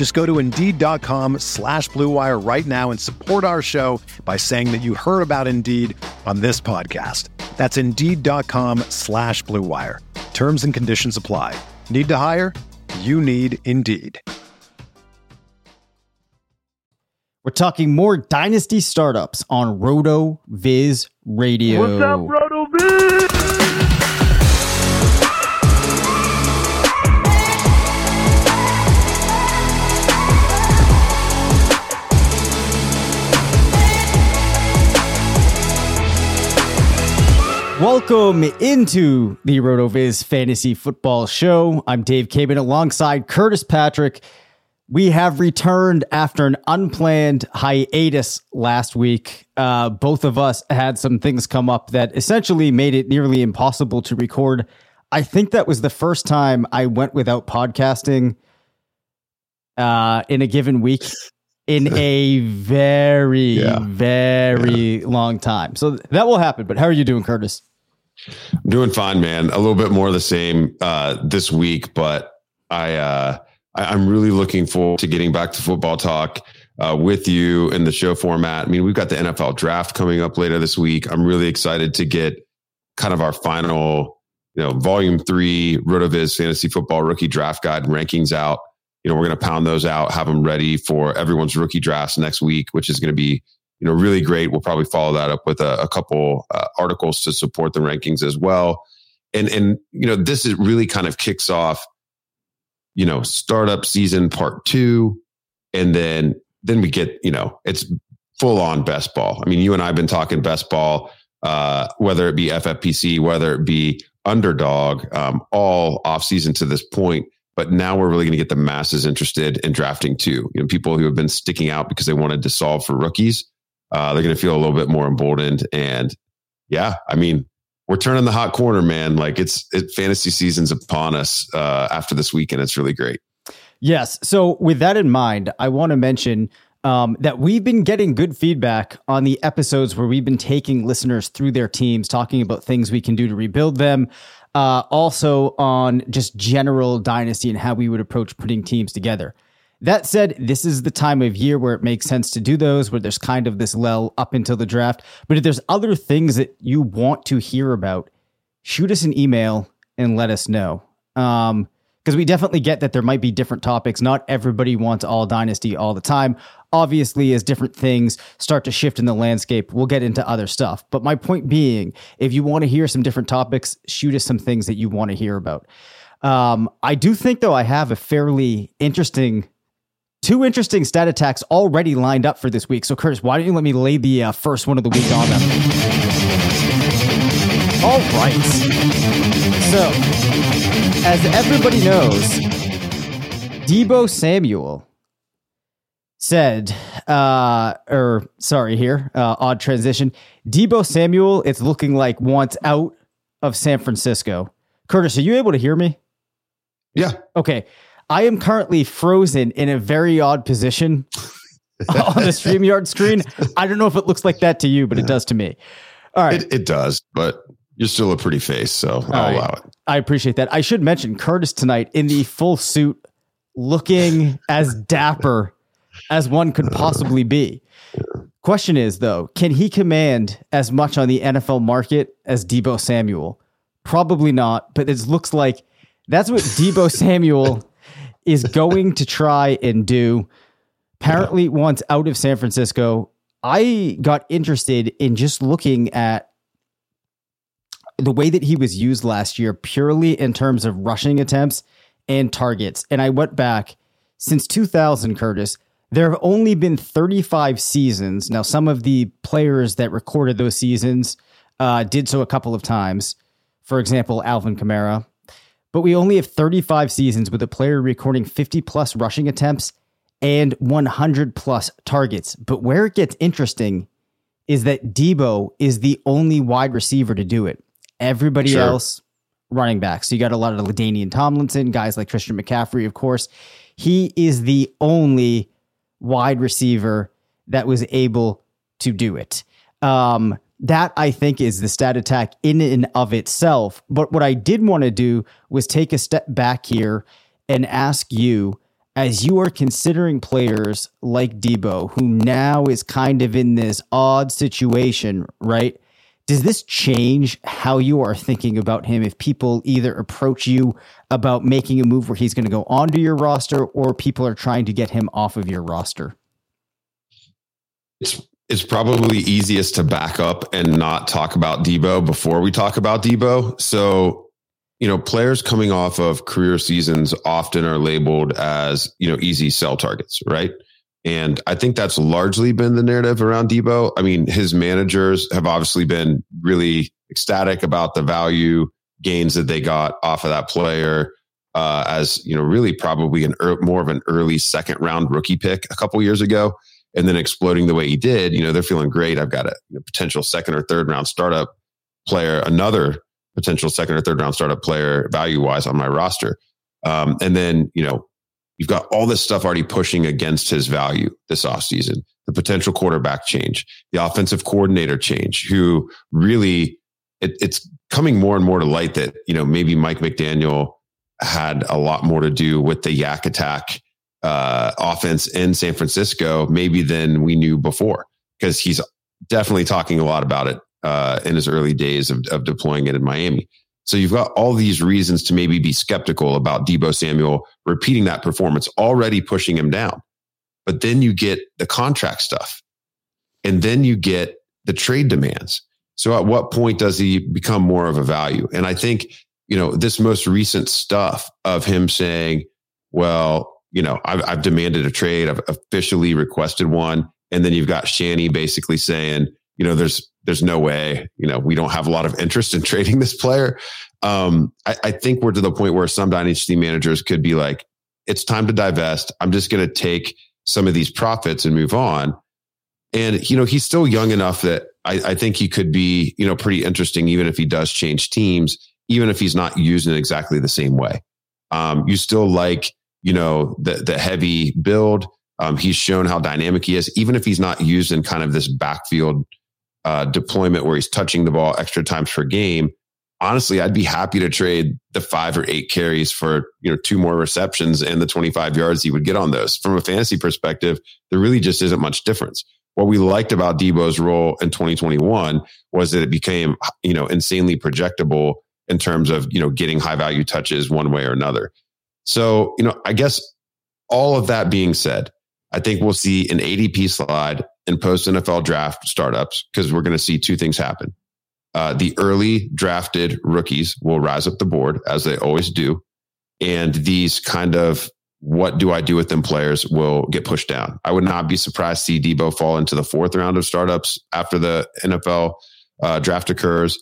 Just go to Indeed.com slash BlueWire right now and support our show by saying that you heard about Indeed on this podcast. That's Indeed.com slash BlueWire. Terms and conditions apply. Need to hire? You need Indeed. We're talking more dynasty startups on RotoViz Radio. What's up, RotoViz? Welcome into the RotoViz Fantasy Football Show. I'm Dave Caban alongside Curtis Patrick. We have returned after an unplanned hiatus last week. Uh, both of us had some things come up that essentially made it nearly impossible to record. I think that was the first time I went without podcasting uh, in a given week in a very, Yeah. very long time. So that will happen. But how are you doing, Curtis? I'm doing fine, man. A little bit more of the same uh, this week, but I, uh, I I'm really looking forward to getting back to football talk uh, with you in the show format. I mean, we've got the NFL draft coming up later this week. I'm really excited to get kind of our final, you know, volume three RotoViz fantasy football rookie draft guide rankings out. You know, we're going to pound those out, have them ready for everyone's rookie drafts next week, which is going to be you know, really great. We'll probably follow that up with a, a couple uh, articles to support the rankings as well. And and you know, this is really kind of kicks off, you know, startup season part two, and then then we get you know, it's full on best ball. I mean, you and I have been talking best ball, uh, whether it be FFPC, whether it be underdog, um, all off season to this point. But now we're really going to get the masses interested in drafting too. You know, people who have been sticking out because they wanted to solve for rookies uh, they're going to feel a little bit more emboldened. And yeah, I mean, we're turning the hot corner, man. Like it's it, fantasy season's upon us uh, after this weekend. It's really great. Yes. So, with that in mind, I want to mention um, that we've been getting good feedback on the episodes where we've been taking listeners through their teams, talking about things we can do to rebuild them. Uh, also, on just general dynasty and how we would approach putting teams together. That said, this is the time of year where it makes sense to do those, where there's kind of this lull up until the draft. But if there's other things that you want to hear about, shoot us an email and let us know. Um, because we definitely get that there might be different topics. Not everybody wants all dynasty all the time. Obviously, as different things start to shift in the landscape, we'll get into other stuff. But my point being, if you want to hear some different topics, shoot us some things that you want to hear about. Um, I do think, though, I have a fairly interesting two interesting stat attacks already lined up for this week. So, Curtis, why don't you let me lay the uh, first one of the week on them? All right. So, as everybody knows, Deebo Samuel said, uh, or sorry, here, uh, odd transition. Deebo Samuel, it's looking like wants out of San Francisco. Curtis, are you able to hear me? Yeah. Okay. I am currently frozen in a very odd position on the StreamYard screen. I don't know if it looks like that to you, but it does to me. All right. It, it does, but you're still a pretty face, so I'll right. allow it. I appreciate that. I should mention Curtis tonight in the full suit, looking as dapper as one could possibly be. Question is, though, can he command as much on the NFL market as Deebo Samuel? Probably not, but it looks like that's what Deebo Samuel is going to try and do. Apparently, once out of San Francisco, I got interested in just looking at the way that he was used last year purely in terms of rushing attempts and targets. And I went back since 2000, Curtis. There have only been 35 seasons. Now, some of the players that recorded those seasons uh, did so a couple of times. For example, Alvin Kamara. But we only have 35 seasons with a player recording 50 plus rushing attempts and 100 plus targets. But where it gets interesting is that Deebo is the only wide receiver to do it. Everybody sure. else running back. So you got a lot of LaDainian Tomlinson, guys like Christian McCaffrey, of course. He is the only wide receiver that was able to do it. Um, that I think is the stat attack in and of itself. But what I did want to do was take a step back here and ask you, as you are considering players like Deebo, who now is kind of in this odd situation, right? Does this change how you are thinking about him if people either approach you about making a move where he's going to go onto your roster or people are trying to get him off of your roster? It's it's probably easiest to back up and not talk about Deebo before we talk about Deebo. So, you know, players coming off of career seasons often are labeled as, you know, easy sell targets, right? And I think that's largely been the narrative around Deebo. I mean, his managers have obviously been really ecstatic about the value gains that they got off of that player. Uh, as you know, really probably an er- more of an early second round rookie pick a couple years ago and then exploding the way he did, you know, they're feeling great. I've got a you know, potential second or third round startup player, another potential second or third round startup player value wise on my roster. Um, and then, you know, you've got all this stuff already pushing against his value this offseason. The potential quarterback change, the offensive coordinator change, who really it, it's coming more and more to light that, you know, maybe Mike McDaniel had a lot more to do with the YAC attack uh, offense in San Francisco, maybe than we knew before, because he's definitely talking a lot about it uh, in his early days of, of deploying it in Miami. So you've got all these reasons to maybe be skeptical about Deebo Samuel repeating that performance, already pushing him down. But then you get the contract stuff, and then you get the trade demands. So at what point does he become more of a value? And I think, you know, this most recent stuff of him saying, well, you know, I've, I've demanded a trade. I've officially requested one. And then you've got Shanny basically saying, you know, there's, there's no way, you know, we don't have a lot of interest in trading this player. Um, I, I think we're to the point where some dynasty managers could be like, it's time to divest. I'm just going to take some of these profits and move on. And, you know, he's still young enough that I, I think he could be, you know, pretty interesting, even if he does change teams, even if he's not used in exactly the same way. Um, you still like, you know, the, the heavy build. Um, he's shown how dynamic he is, even if he's not used in kind of this backfield uh, deployment where he's touching the ball extra times per game. Honestly, I'd be happy to trade the five or eight carries for you know two more receptions and the 25 yards he would get on those. From a fantasy perspective, there really just isn't much difference. What we liked about Deebo's role in 2021 was that it became you know insanely projectable in terms of you know getting high value touches one way or another. So, you know, I guess all of that being said, I think we'll see an ADP slide in post NFL draft startups because we're going to see two things happen. Uh, the early drafted rookies will rise up the board as they always do. And these kind of what do I do with them players will get pushed down. I would not be surprised to see Deebo fall into the fourth round of startups after the NFL uh, draft occurs.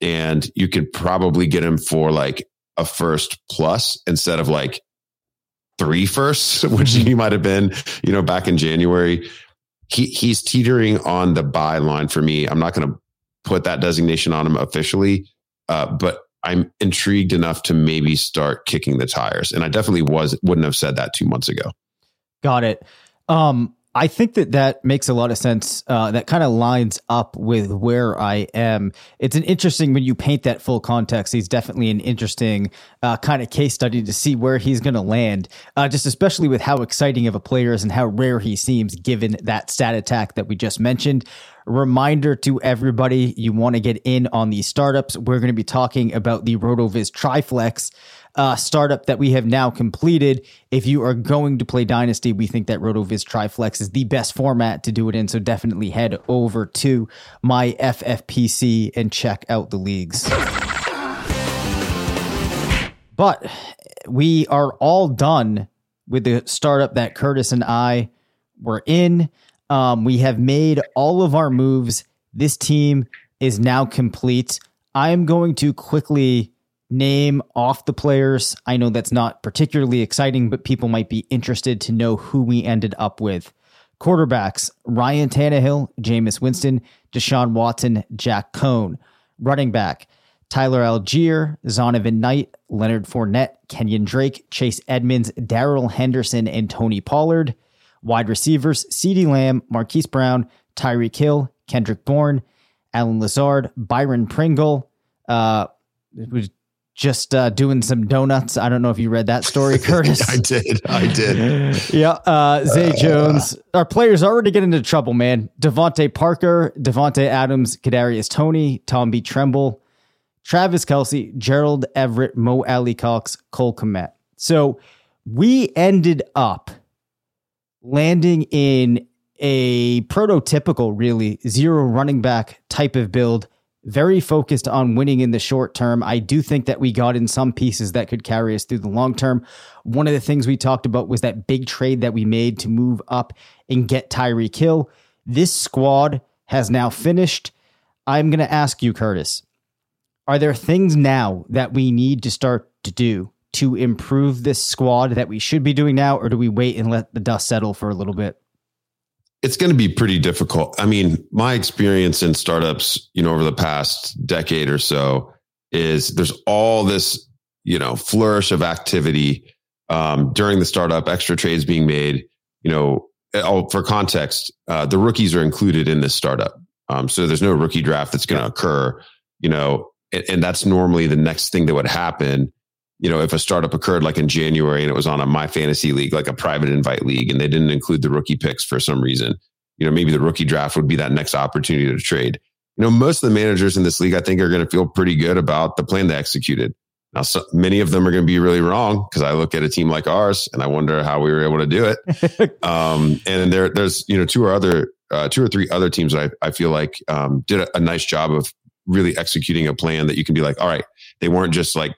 And you could probably get him for like a first plus instead of like three firsts, which he might have been, you know, back in January. He he's teetering on the buy line for me. I'm not going to put that designation on him officially, uh, but I'm intrigued enough to maybe start kicking the tires. And I definitely was wouldn't have said that two months ago. Got it. Um, I think that that makes a lot of sense. Uh, that kind of lines up with where I am. It's an interesting when you paint that full context. He's definitely an interesting uh, kind of case study to see where he's going to land. Uh, just especially with how exciting of a player is and how rare he seems, given that stat attack that we just mentioned. Reminder to everybody: you want to get in on these startups. We're going to be talking about the RotoViz Triflex uh, startup that we have now completed. If you are going to play Dynasty, we think that RotoViz Triflex is the best format to do it in. So definitely head over to my FFPC and check out the leagues. But we are all done with the startup that Curtis and I were in. Um, we have made all of our moves. This team is now complete. I am going to quickly name off the players. I know that's not particularly exciting, but people might be interested to know who we ended up with. Quarterbacks Ryan Tannehill, Jameis Winston, Deshaun Watson, Jack Coan. Running back Tyler Allgeier, Zonovan Knight, Leonard Fournette, Kenyon Drake, Chase Edmonds, Darrell Henderson, and Tony Pollard. Wide receivers CeeDee Lamb, Marquise Brown, Tyreek Hill, Kendrick Bourne, Allen Lazard, Byron Pringle. Uh, was just uh, doing some donuts. I don't know if you read that story, Curtis. I did. I did. yeah. Uh, Zay uh, Jones. Our players already get into trouble, man. DeVante Parker, Davante Adams, Kadarius Toney, Tom B. Tremble, Travis Kelce, Gerald Everett, Mo Alie-Cox, Cole Kmet. So we ended up landing in a prototypical, really zero running back type of build, very focused on winning in the short term. I do think that we got in some pieces that could carry us through the long term. One of the things we talked about was that big trade that we made to move up and get Tyreek Hill. This squad has now finished. I'm going to ask you, Curtis, are there things now that we need to start to do to improve this squad that we should be doing now, or do we wait and let the dust settle for a little bit? It's going to be pretty difficult. I mean, my experience in startups, you know, over the past decade or so is there's all this, you know, flourish of activity um, during the startup, extra trades being made. You know, oh, for context, uh, the rookies are included in this startup. Um, so there's no rookie draft that's going to occur, you know, and, and that's normally the next thing that would happen you know, if a startup occurred like in January and it was on a my fantasy league, like a private invite league, and they didn't include the rookie picks for some reason, you know, maybe the rookie draft would be that next opportunity to trade. You know, most of the managers in this league, I think, are going to feel pretty good about the plan they executed. Now, so many of them are going to be really wrong because I look at a team like ours and I wonder how we were able to do it. um, and there, there's you know two or other, uh, two or three other teams that I, I feel like um, did a, a nice job of really executing a plan that you can be like, all right, they weren't just like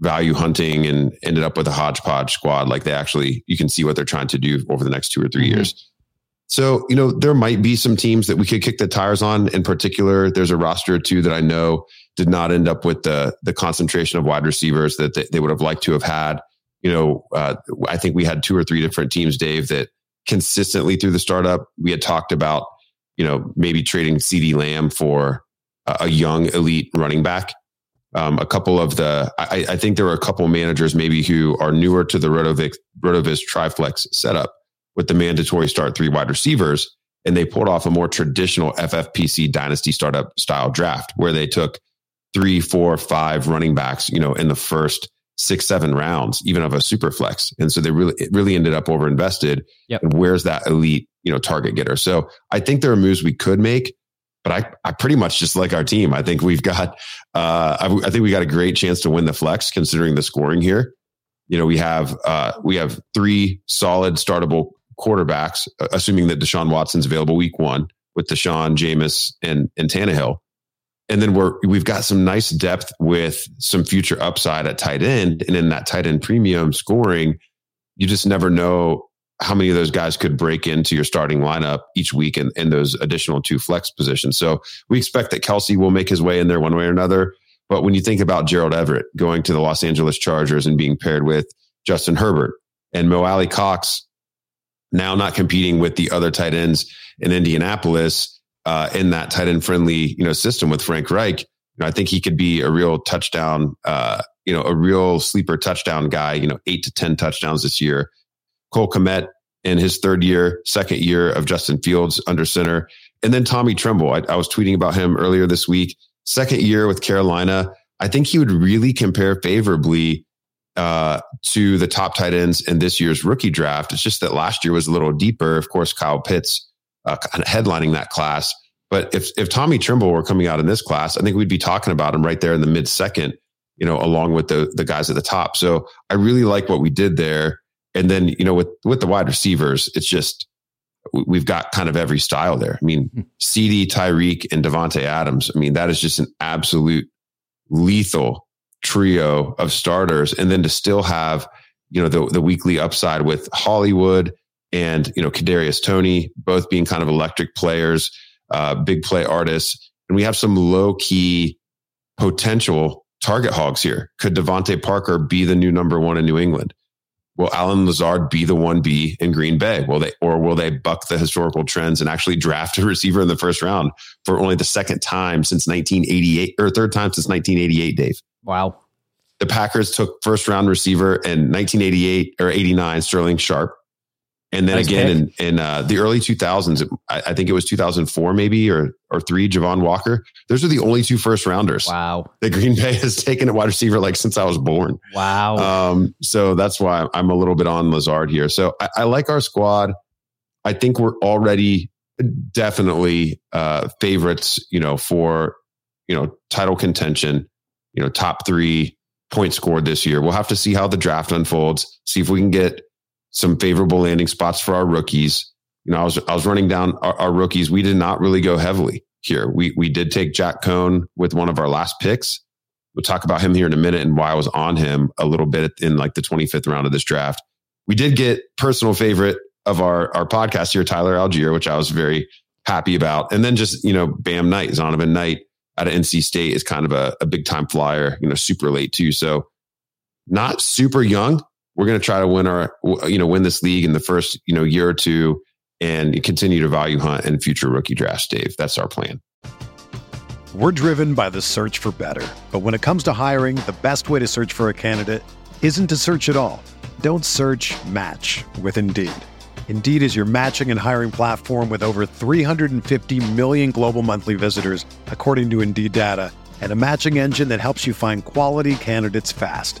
value hunting and ended up with a hodgepodge squad. Like they actually, you can see what they're trying to do over the next two or 3 mm-hmm. years. So, you know, there might be some teams that we could kick the tires on. In particular, there's a roster or two that I know did not end up with the the concentration of wide receivers that they, they would have liked to have had. You know, uh, I think we had two or three different teams, Dave, that consistently through the startup we had talked about, you know, maybe trading CeeDee Lamb for a, a young elite running back um, a couple of the, I, I, think there were a couple managers maybe who are newer to the RotoViz, RotoViz Triflex setup with the mandatory start three wide receivers. And they pulled off a more traditional FFPC dynasty startup style draft where they took three, four, five running backs, you know, in the first six, seven rounds, even of a super flex. And so they really, it really ended up over invested. Yep. And where's that elite, you know, target getter? So I think there are moves we could make but I, I pretty much just like our team. I think we've got, uh, I, I, think we got a great chance to win the flex considering the scoring here. You know, we have, uh, we have three solid startable quarterbacks, uh, assuming that Deshaun Watson's available week one with Deshaun, Jameis, and, and Tannehill. And then we're, we've got some nice depth with some future upside at tight end. And in that tight end premium scoring, you just never know how many of those guys could break into your starting lineup each week in, in those additional two flex positions. So we expect that Kelce will make his way in there one way or another. But when you think about Gerald Everett going to the Los Angeles Chargers and being paired with Justin Herbert and Mo Alie-Cox now not competing with the other tight ends in Indianapolis uh, in that tight end friendly you know system with Frank Reich, you know, I think he could be a real touchdown, uh, you know, a real sleeper touchdown guy. You know, eight to ten touchdowns this year Cole Kmet in his third year, second year of Justin Fields under center. And then Tommy Tremble. I, I was tweeting about him earlier this week. Second year with Carolina. I think he would really compare favorably uh, to the top tight ends in this year's rookie draft. It's just that last year was a little deeper. Of course, Kyle Pitts uh, headlining that class. But if if Tommy Tremble were coming out in this class, I think we'd be talking about him right there in the mid second, you know, along with the the guys at the top. So I really like what we did there. And then, you know, with, with the wide receivers, it's just, we've got kind of every style there. I mean, CD, CeeDee, Tyreek, and Davante Adams. I mean, that is just an absolute lethal trio of starters, and then to still have you know the the weekly upside with Hollywood and you know Kadarius Toney, both being kind of electric players, uh, big play artists, and we have some low key potential target hogs here. Could DeVante Parker be the new number one in New England? Will Allen Lazard be the one B in Green Bay? Will they, or will they buck the historical trends and actually draft a receiver in the first round for only the second time since 1988 or third time since 1988, Dave? Wow. The Packers took first round receiver in 1988 or 89, Sterling Sharpe. And then nice again pick. in, in uh, the early 2000s, I, I, think it was 2004 maybe or or three, Javon Walker. Those are the only two first rounders. Wow. That Green Bay has taken at wide receiver like since I was born. Wow. Um, so that's why I'm a little bit on Lazard here. So I, I like our squad. I think we're already definitely uh, favorites, you know, for you know title contention. You know, top three points scored this year. We'll have to see how the draft unfolds. See if we can get some favorable landing spots for our rookies. You know, I was I was running down our, our, rookies. We did not really go heavily here. We we did take Jack Coan with one of our last picks. We'll talk about him here in a minute and why I was on him a little bit in like the 25th round of this draft. We did get personal favorite of our our podcast here, Tyler Allgeier, which I was very happy about. And then just, you know, Bam Knight, Zonovan Knight out of NC State is kind of a, a big time flyer, you know, super late too. So not super young, we're going to try to win our, you know, win this league in the first, you know, year or two and continue to value hunt in future rookie drafts, Dave. That's our plan. We're driven by the search for better. But when it comes to hiring, the best way to search for a candidate isn't to search at all. Don't search match with Indeed. Indeed is your matching and hiring platform with over 350 million global monthly visitors, according to Indeed data, and a matching engine that helps you find quality candidates fast.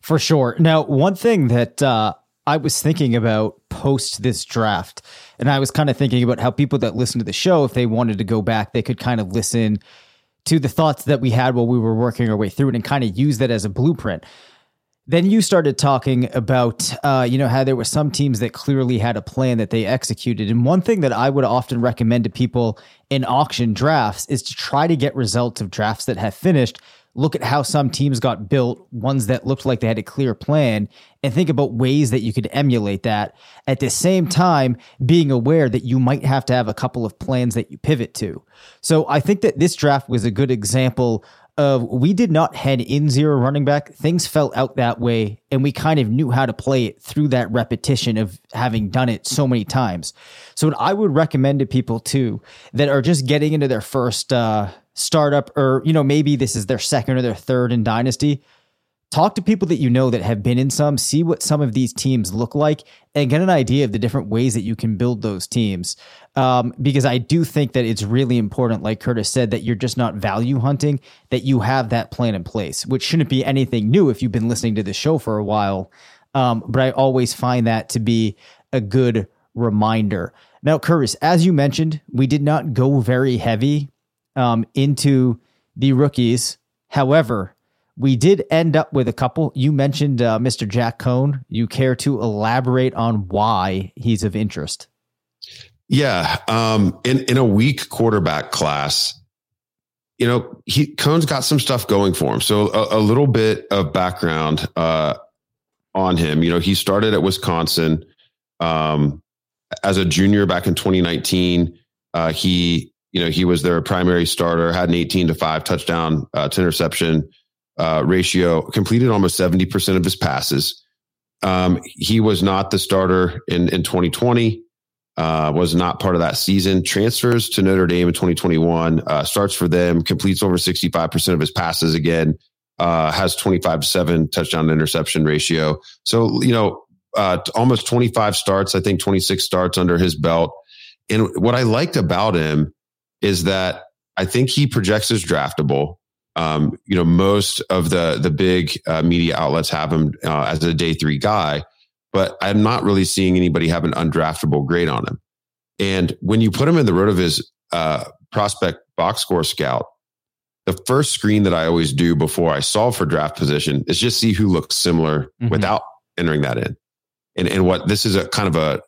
For sure. Now, one thing that uh, I was thinking about post this draft, and I was kind of thinking about how people that listen to the show, if they wanted to go back, they could kind of listen to the thoughts that we had while we were working our way through it and kind of use that as a blueprint. Then you started talking about, uh, you know, how there were some teams that clearly had a plan that they executed. And one thing that I would often recommend to people in auction drafts is to try to get results of drafts that have finished look at how some teams got built, ones that looked like they had a clear plan, and think about ways that you could emulate that. At the same time, being aware that you might have to have a couple of plans that you pivot to. So I think that this draft was a good example of we did not head in zero running back. Things fell out that way, and we kind of knew how to play it through that repetition of having done it so many times. So, what I would recommend to people too that are just getting into their first uh, startup, or you know, maybe this is their second or their third in Dynasty, talk to people that you know that have been in some, see what some of these teams look like, and get an idea of the different ways that you can build those teams. Um, because I do think that it's really important, like Curtis said, that you're just not value hunting, that you have that plan in place, which shouldn't be anything new if you've been listening to the show for a while. Um, but I always find that to be a good reminder. Now, Curtis, as you mentioned, we did not go very heavy um, into the rookies. However, we did end up with a couple. You mentioned uh, Mr. Jack Coan. You care to elaborate on why he's of interest? Yeah. Um, in, in a weak quarterback class, you know, he Coan's got some stuff going for him. So a, a little bit of background uh, on him. You know, he started at Wisconsin um, as a junior back in 2019. Uh, he, you know, he was their primary starter, had an 18 to five touchdown uh, to interception uh, ratio, completed almost 70% of his passes. Um, he was not the starter in, in 2020 uh, was not part of that season. Transfers to Notre Dame in 2021, uh, starts for them, completes over 65% of his passes again, uh, has 25 7 touchdown interception ratio. So, you know, uh, almost 25 starts, I think 26 starts under his belt. And what I liked about him is that I think he projects as draftable. Um, you know, most of the the big uh, media outlets have him uh, as a day three guy but I'm not really seeing anybody have an undraftable grade on him. And when you put him in the RotoViz uh, prospect box score scout, the first screen that I always do before I solve for draft position is just see who looks similar mm-hmm. without entering that in. And and what this is a kind of a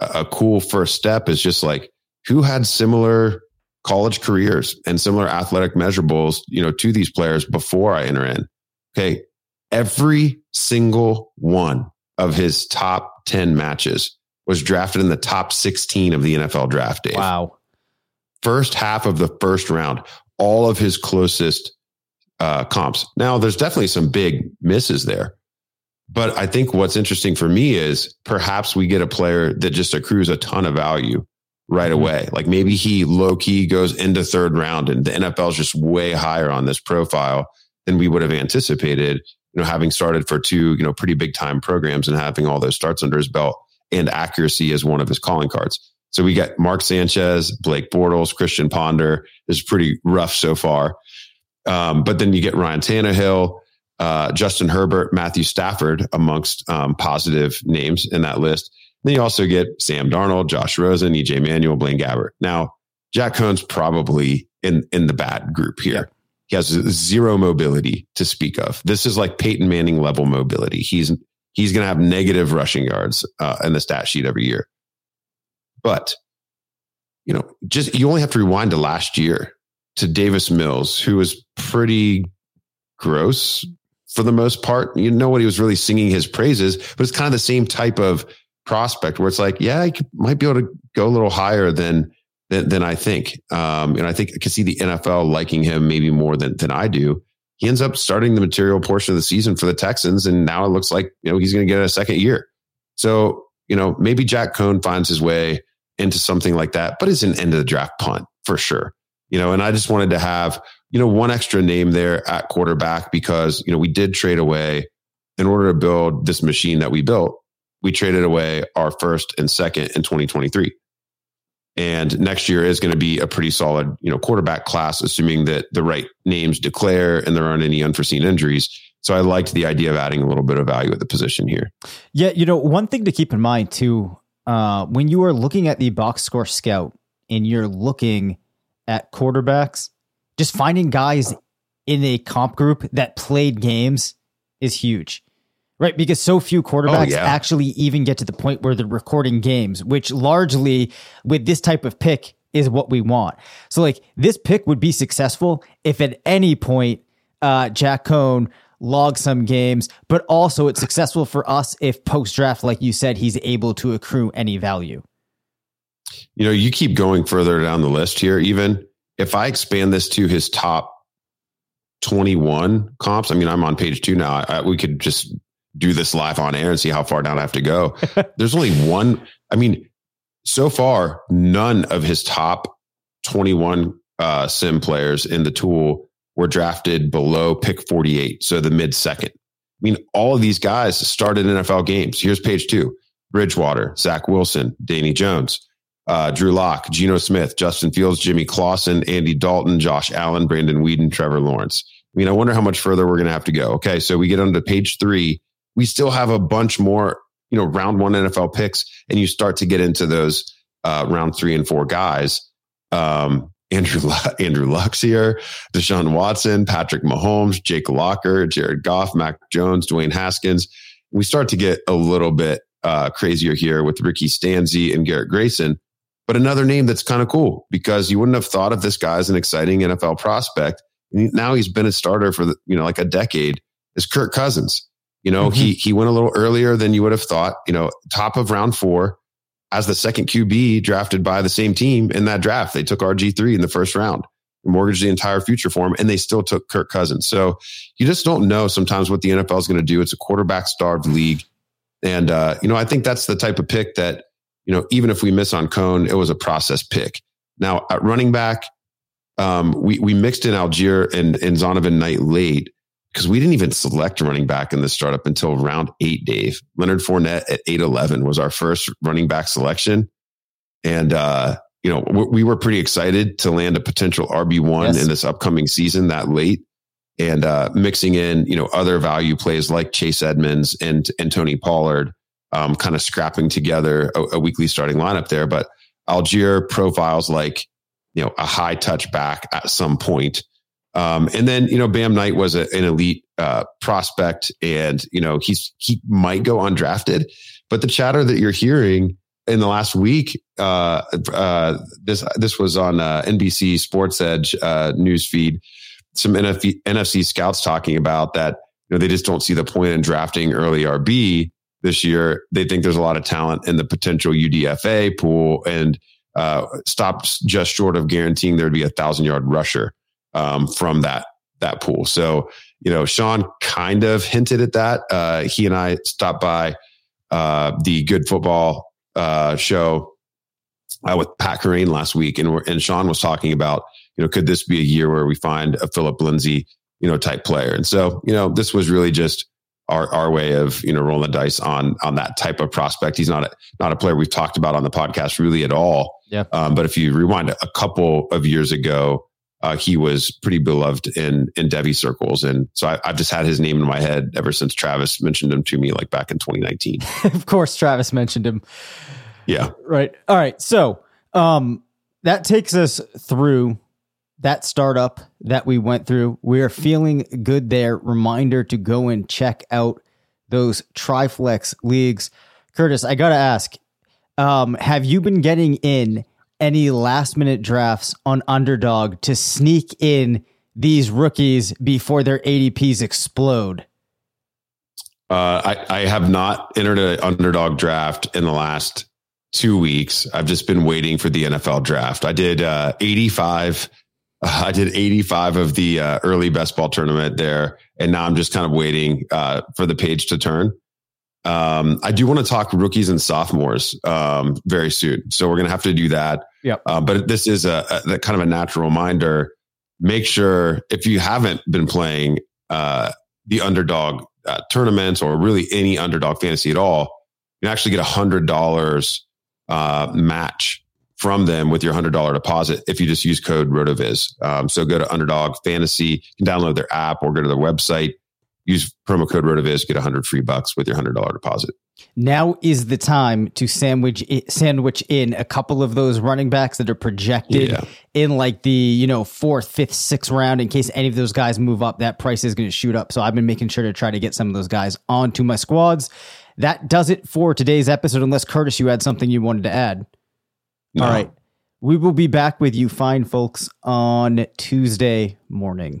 a cool first step is just like who had similar college careers and similar athletic measurables, you know, to these players before I enter in. Okay. Every single one of his top 10 matches was drafted in the top 16 of the NFL draft day. Wow. First half of the first round, all of his closest uh, comps. Now, there's definitely some big misses there. But I think what's interesting for me is perhaps we get a player that just accrues a ton of value right mm-hmm. away. Like maybe he low key goes into third round and the NFL is just way higher on this profile than we would have anticipated you know, having started for two, you know, pretty big time programs and having all those starts under his belt and accuracy as one of his calling cards. So we got Mark Sanchez, Blake Bortles, Christian Ponder. This is pretty rough so far. Um, but then you get Ryan Tannehill, uh, Justin Herbert, Matthew Stafford amongst um, positive names in that list. Then you also get Sam Darnold, Josh Rosen, EJ Manuel, Blaine Gabbert. Now, Jack Coan's probably in in the bad group here. He has zero mobility to speak of. This is like Peyton Manning level mobility. He's he's going to have negative rushing yards uh, in the stat sheet every year. But you know, just you only have to rewind to last year to Davis Mills, who was pretty gross for the most part. You know what he was really singing his praises, but it's kind of the same type of prospect where it's like, yeah, he might be able to go a little higher than than, than I think. Um, and I think I can see the NFL liking him maybe more than, than I do. He ends up starting the material portion of the season for the Texans, and now it looks like you know he's going to get a second year. So you know maybe Jack Coan finds his way into something like that, but it's an end of the draft punt for sure. You know, and I just wanted to have you know one extra name there at quarterback because you know we did trade away in order to build this machine that we built. We traded away our first and second in 2023. And next year is going to be a pretty solid, you know, quarterback class, assuming that the right names declare and there aren't any unforeseen injuries. So I liked the idea of adding a little bit of value at the position here. Yeah, you know, one thing to keep in mind too, uh, when you are looking at the box score scout and you're looking at quarterbacks, just finding guys in a comp group that played games is huge. Right, because so few quarterbacks oh, yeah. actually even get to the point where they're recording games, which largely with this type of pick is what we want. So, like, this pick would be successful if at any point uh, Jack Coan logs some games, but also it's successful for us if post draft, like you said, he's able to accrue any value. You know, you keep going further down the list here. Even if I expand this to his top 21 comps, I mean, I'm on page two now. I, we could just do this live on air and see how far down I have to go. There's only one. I mean, so far, none of his top 21 uh, sim players in the tool were drafted below pick 48, so the mid second. I mean, all of these guys started NFL games. Here's page two Bridgewater, Zach Wilson, Danny Jones, uh, Drew Lock, Geno Smith, Justin Fields, Jimmy Clausen, Andy Dalton, Josh Allen, Brandon Weeden, Trevor Lawrence. I mean, I wonder how much further we're going to have to go. Okay, so we get onto page three we still have a bunch more, you know, round one NFL picks, and you start to get into those uh, round three and four guys. Um, Andrew Andrew Luck's here, Deshaun Watson, Patrick Mahomes, Jake Locker, Jared Goff, Mac Jones, Dwayne Haskins. We start to get a little bit uh, crazier here with Ricky Stanzi and Garrett Grayson. But another name that's kind of cool because you wouldn't have thought of this guy as an exciting NFL prospect. Now he's been a starter for you know like a decade. Is Kirk Cousins? You know mm-hmm. he he went a little earlier than you would have thought. You know top of round four as the second QB drafted by the same team in that draft. They took RG three in the first round, mortgaged the entire future for him, and they still took Kirk Cousins. So you just don't know sometimes what the NFL is going to do. It's a quarterback starved league, and uh, you know I think that's the type of pick that you know, even if we miss on Coan, it was a process pick. Now at running back, um, we we mixed in Allgeier and and Zonovan Knight late because we didn't even select a running back in the startup until round eight. Dave Leonard Fournette at eight eleven was our first running back selection, and uh, you know we, we, were pretty excited to land a potential RB one yes. in this upcoming season that late, and uh, mixing in you know other value plays like Chase Edmonds and and Tony Pollard um, kind of scrapping together a, a, weekly starting lineup there. But Allgeier profiles like, you know, a high touch back at some point. Um, and then, you know, Bam Knight was a, an elite uh, prospect and, you know, he's, he might go undrafted. But the chatter that you're hearing in the last week, uh, uh, this, this was on uh, NBC Sports Edge uh, news feed. Some NFC, NFC scouts talking about that, you know, they just don't see the point in drafting early RB this year. They think there's a lot of talent in the potential UDFA pool and uh, stops just short of guaranteeing there'd be a thousand yard rusher um, from that that pool. So you know, Sean kind of hinted at that. Uh, he and I stopped by uh, the Good Football uh, show uh, with Pat Kerrane last week, and and Sean was talking about you know could this be a year where we find a Phillip Lindsay you know type player? And so you know this was really just our our way of you know rolling the dice on on that type of prospect. He's not a not a player we've talked about on the podcast really at all. Yeah. Um, but if you rewind a couple of years ago, uh, he was pretty beloved in in Devy circles, and so I, have just had his name in my head ever since Travis mentioned him to me, like back in 2019. of course, Travis mentioned him. Yeah. Right. All right. So um, that takes us through that startup that we went through. We are feeling good there. Reminder to go and check out those Triflex leagues. Curtis, I got to ask um, have you been getting in any last minute drafts on underdog to sneak in these rookies before their ADPs explode? Uh, I, I have not entered an underdog draft in the last two weeks. I've just been waiting for the NFL draft. I did uh, 85 I did 85 of the uh, early best ball tournament there, and now I'm just kind of waiting uh, for the page to turn. Um, I do want to talk rookies and sophomores um, very soon, so we're going to have to do that. Yeah. Uh, but this is a, a, kind of a natural reminder. Make sure if you haven't been playing uh, the underdog uh, tournaments or really any underdog fantasy at all, you can actually get a hundred dollars uh, match from them with your $100 deposit if you just use code RotoViz. Um, so go to Underdog Fantasy, you can download their app or go to their website, use promo code RotoViz, get 100 free bucks with your $100 deposit. Now is the time to sandwich sandwich in a couple of those running backs that are projected yeah. in like the you know fourth, fifth, sixth round. In case any of those guys move up, that price is going to shoot up. So I've been making sure to try to get some of those guys onto my squads. That does it for today's episode. Unless Curtis, you had something you wanted to add. No. All right. We will be back with you, fine folks, on Tuesday morning.